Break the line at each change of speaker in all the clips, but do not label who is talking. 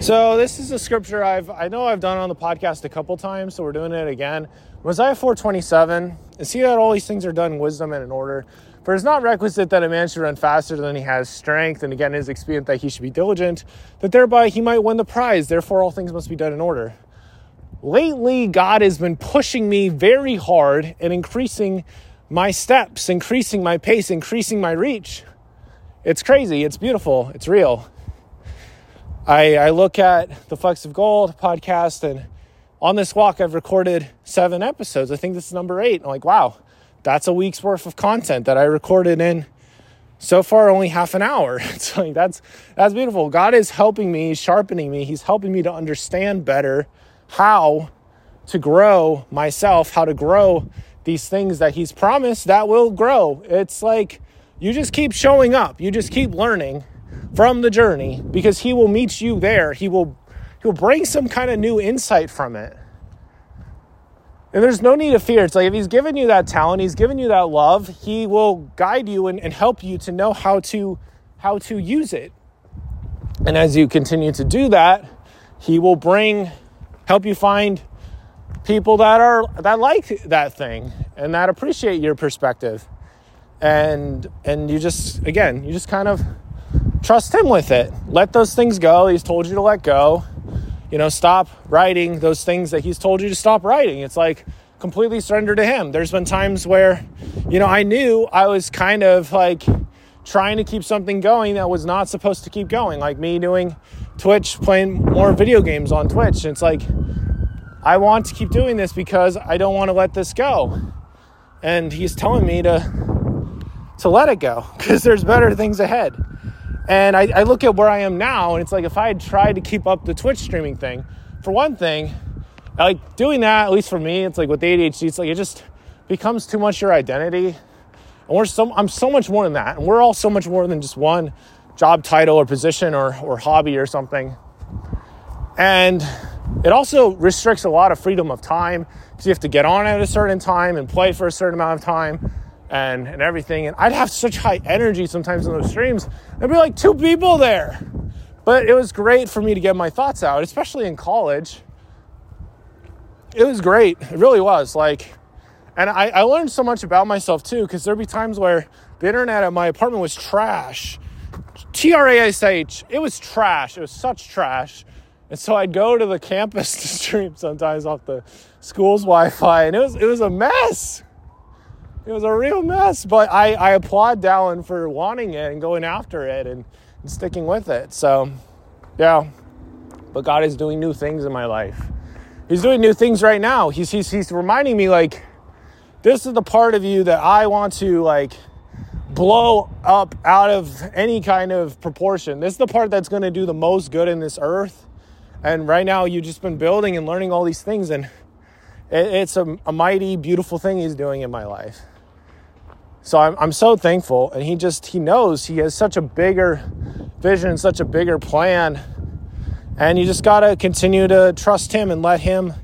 So this is a scripture I've I know I've done on the podcast a couple times, so we're doing it again. Mosiah 427, and see that all these things are done in wisdom and in order. For it's not requisite that a man should run faster than he has strength, and again it is expedient that he should be diligent, that thereby he might win the prize. Therefore all things must be done in order. Lately, God has been pushing me very hard and increasing my steps, increasing my pace, increasing my reach. It's crazy, it's beautiful, it's real. I, I look at the Flecks of Gold podcast, and on this walk, I've recorded seven episodes. I think this is number eight. I'm like, wow, that's a week's worth of content that I recorded in so far only half an hour. It's like that's that's beautiful. God is helping me, sharpening me. He's helping me to understand better how to grow myself, how to grow these things that he's promised that will grow. It's like you just keep showing up. You just keep learning from the journey because he will meet you there. He will he'll bring some kind of new insight from it. And there's no need to fear. It's like if he's given you that talent, he's given you that love, he will guide you and, and help you to know how to how to use it. And as you continue to do that, he will bring help you find people that are that like that thing and that appreciate your perspective. And and you just again, you just kind of trust him with it. Let those things go. He's told you to let go. You know, stop writing those things that he's told you to stop writing. It's like completely surrender to him. There's been times where, you know, I knew I was kind of like trying to keep something going that was not supposed to keep going, like me doing Twitch, playing more video games on Twitch. And it's like, I want to keep doing this because I don't want to let this go. And he's telling me to to let it go because there's better things ahead. And I, I, look at where I am now, and it's like if I had tried to keep up the Twitch streaming thing, for one thing, like doing that, at least for me, it's like with ADHD, it's like it just becomes too much your identity. And we're so I'm so much more than that. And we're all so much more than just one job title or position or, or hobby or something. And it also restricts a lot of freedom of time because you have to get on at a certain time and play for a certain amount of time and, and everything. And I'd have such high energy sometimes in those streams. There'd be like two people there. But it was great for me to get my thoughts out, especially in college. It was great. It really was. Like, and I, I learned so much about myself too, because there'd be times where the internet at my apartment was trash. T R A S H. It was trash. It was such trash. And so I'd go to the campus to stream sometimes off the school's Wi Fi, and it was, it was a mess it was a real mess. But I, I applaud Dallin for wanting it and going after it and, and sticking with it. So, yeah. But God is doing new things in my life. He's doing new things right now. He's, he's, he's reminding me, like, this is the part of you that I want to, like, blow up out of any kind of proportion. This is the part that's going to do the most good in this earth. And right now, you've just been building and learning all these things, and it, it's a, a mighty, beautiful thing He's doing in my life. So I'm, I'm so thankful. And he just, he knows he has such a bigger vision, such a bigger plan. And you just got to continue to trust him and let him,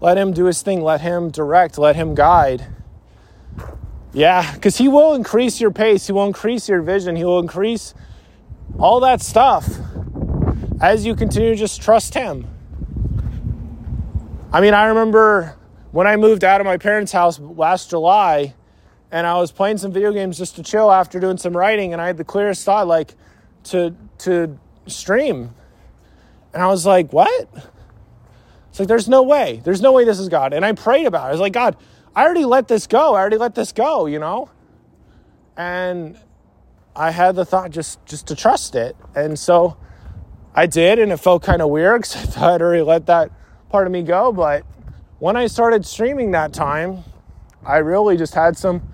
let him do his thing. Let him direct, let him guide. Yeah, because he will increase your pace. He will increase your vision. He will increase all that stuff as you continue to just trust him. I mean, I remember when I moved out of my parents' house last July, and I was playing some video games just to chill after doing some writing, and I had the clearest thought like to to stream, and I was like, what? It's like there's no way, there's no way this is God, and I prayed about it. I was like, God, I already let this go. I already let this go, you know, and I had the thought just just to trust it, and so I did, and it felt kind of weird because I thought I'd already let that part of me go, but when I started streaming that time, I really just had some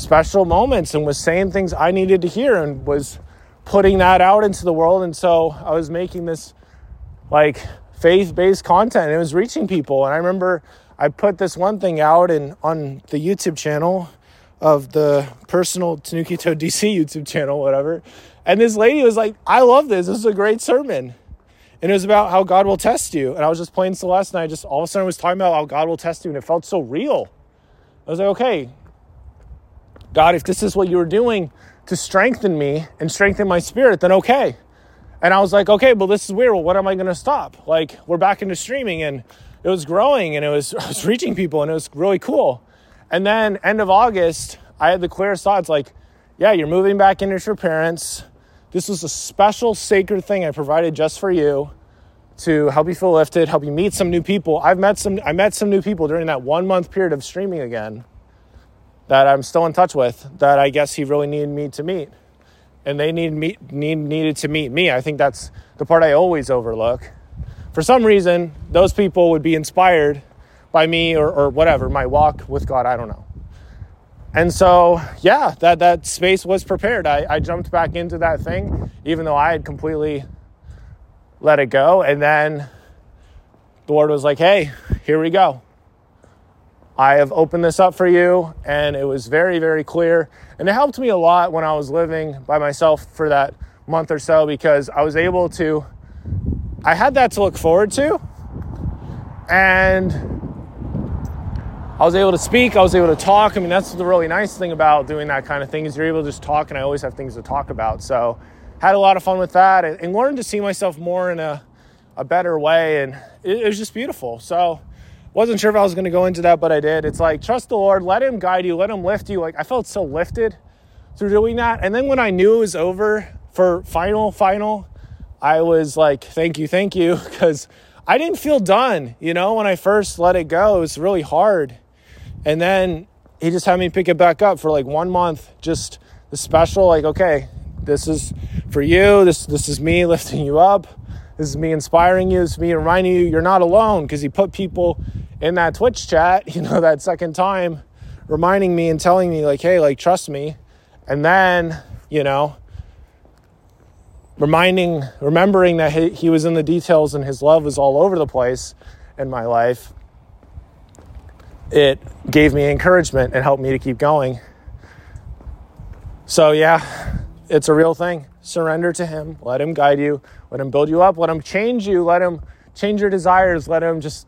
special moments and was saying things I needed to hear and was putting that out into the world. And so I was making this like faith based content. It was reaching people. And I remember I put this one thing out and on the YouTube channel of the personal Tanuki Toad DC YouTube channel, whatever. And this lady was like, I love this. This is a great sermon. And it was about how God will test you. And I was just playing Celeste and I just all of a sudden was talking about how God will test you. And it felt so real. I was like, okay, God, if this is what you were doing to strengthen me and strengthen my spirit, then okay. And I was like, okay, well, this is weird. Well, when am I going to stop? Like, we're back into streaming and it was growing and it was, I was reaching people and it was really cool. And then, end of August, I had the clearest thoughts like, yeah, you're moving back in with your parents. This was a special, sacred thing I provided just for you to help you feel lifted, help you meet some new people. I've met some, I met some new people during that one month period of streaming again that I'm still in touch with that I guess he really needed me to meet. And they need me, need, needed to meet me. I think that's the part I always overlook. For some reason, those people would be inspired by me or, or whatever, my walk with God, I don't know. And so, yeah, that, that space was prepared. I, I jumped back into that thing, even though I had completely let it go. And then the Lord was like, hey, here we go. I have opened this up for you. And it was very, very clear. And it helped me a lot when I was living by myself for that month or so because I was able to, I had that to look forward to. And I was able to speak, I was able to talk. I mean, that's the really nice thing about doing that kind of thing is you're able to just talk, and I always have things to talk about. So, had a lot of fun with that and, learned to see myself more in a, a better way, and it, it was just beautiful. So, wasn't sure if I was going to go into that, but I did. It's like trust the Lord, let Him guide you, let Him lift you. Like I felt so lifted through doing that, and then when I knew it was over for final, final, I was like, thank you, thank you, because I didn't feel done. You know, when I first let it go, it was really hard. And then he just had me pick it back up for like one month, just the special, like, okay, this is for you. This this is me lifting you up. This is me inspiring you. This is me reminding you you're not alone. Because he put people in that Twitch chat, you know, that second time, reminding me and telling me, like, hey, like, trust me. And then, you know, reminding, remembering that he, he was in the details and his love was all over the place in my life it gave me encouragement and helped me to keep going. So, yeah, it's a real thing. Surrender to Him, let Him guide you, let Him build you up, let Him change you, let Him change your desires, let Him just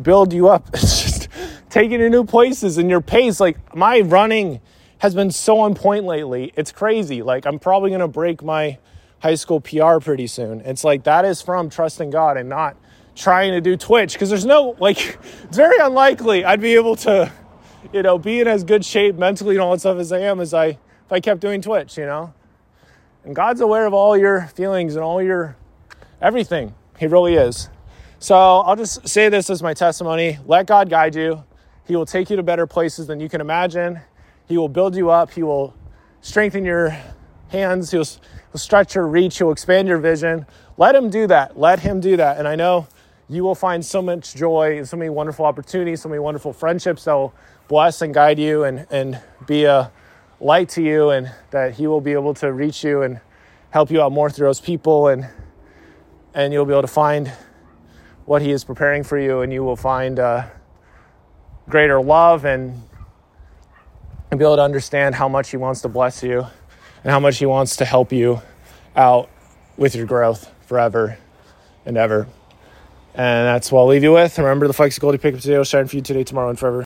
build you up. It's just taking you to new places and your pace. Like, my running has been so on point lately. It's crazy. Like, I'm probably going to break my high school PR pretty soon. It's like that is from trusting God and not trying to do Twitch because there's no like it's very unlikely I'd be able to, you know, be in as good shape mentally and all that stuff as I am as I if I kept doing Twitch, you know. And God's aware of all your feelings and all your everything. He really is. So I'll just say this as my testimony. Let God guide you. He will take you to better places than you can imagine. He will build you up. He will strengthen your hands. He'll, he'll stretch your reach. He'll expand your vision. Let him do that. Let him do that. And I know you will find so much joy and so many wonderful opportunities, so many wonderful friendships that will bless and guide you and, and be a light to you, and that He will be able to reach you and help you out more through those people, and and you'll be able to find what He is preparing for you, and you will find uh, greater love and be able to understand how much He wants to bless you and how much He wants to help you out with your growth forever and ever. And that's what I'll leave you with. Remember the Flexibility Pickup today will shine for you today, tomorrow, and forever.